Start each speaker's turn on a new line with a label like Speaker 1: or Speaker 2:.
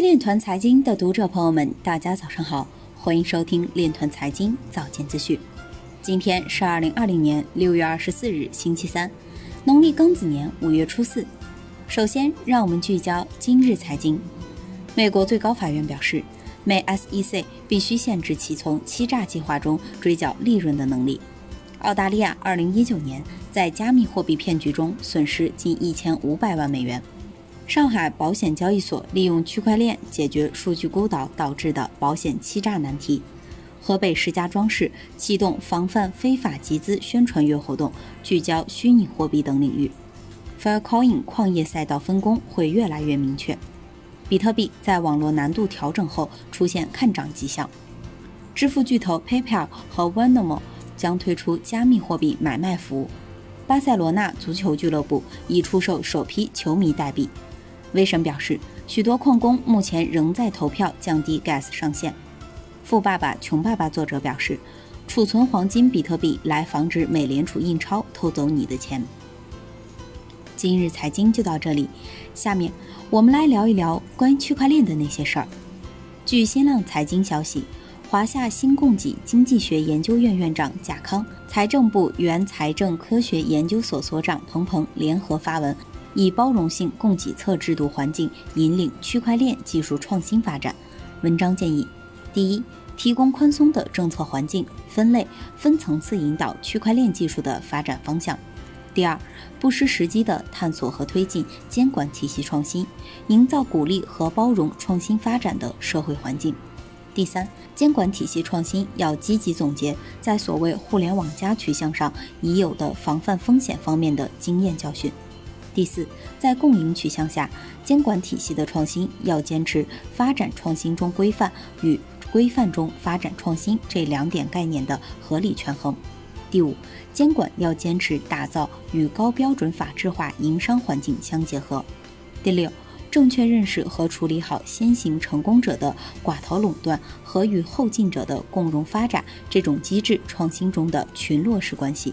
Speaker 1: 链团财经的读者朋友们，大家早上好，欢迎收听链团财经早间资讯。今天是二零二零年六月二十四日，星期三，农历庚子年五月初四。首先，让我们聚焦今日财经。美国最高法院表示，美 SEC 必须限制其从欺诈计划中追缴利润的能力。澳大利亚二零一九年在加密货币骗局中损失近一千五百万美元。上海保险交易所利用区块链解决数据孤岛导致的保险欺诈难题。河北石家庄市启动防范非法集资宣传月活动，聚焦虚拟货币等领域。Fire Coin 矿业赛道分工会越来越明确。比特币在网络难度调整后出现看涨迹象。支付巨头 PayPal 和 Venmo 将推出加密货币买卖服务。巴塞罗那足球俱乐部已出售首批球迷代币。威神表示，许多矿工目前仍在投票降低 Gas 上限。富爸爸穷爸爸作者表示，储存黄金、比特币来防止美联储印钞偷走你的钱。今日财经就到这里，下面我们来聊一聊关于区块链的那些事儿。据新浪财经消息，华夏新供给经济学研究院院长贾康、财政部原财政科学研究所所长彭鹏联合发文。以包容性供给侧制度环境引领区块链技术创新发展。文章建议：第一，提供宽松的政策环境，分类、分层次引导区块链技术的发展方向；第二，不失时机地探索和推进监管体系创新，营造鼓励和包容创新发展的社会环境；第三，监管体系创新要积极总结在所谓“互联网加”取向上已有的防范风险方面的经验教训。第四，在共赢取向下，监管体系的创新要坚持发展创新中规范与规范中发展创新这两点概念的合理权衡。第五，监管要坚持打造与高标准法治化营商环境相结合。第六，正确认识和处理好先行成功者的寡头垄断和与后进者的共荣发展这种机制创新中的群落式关系。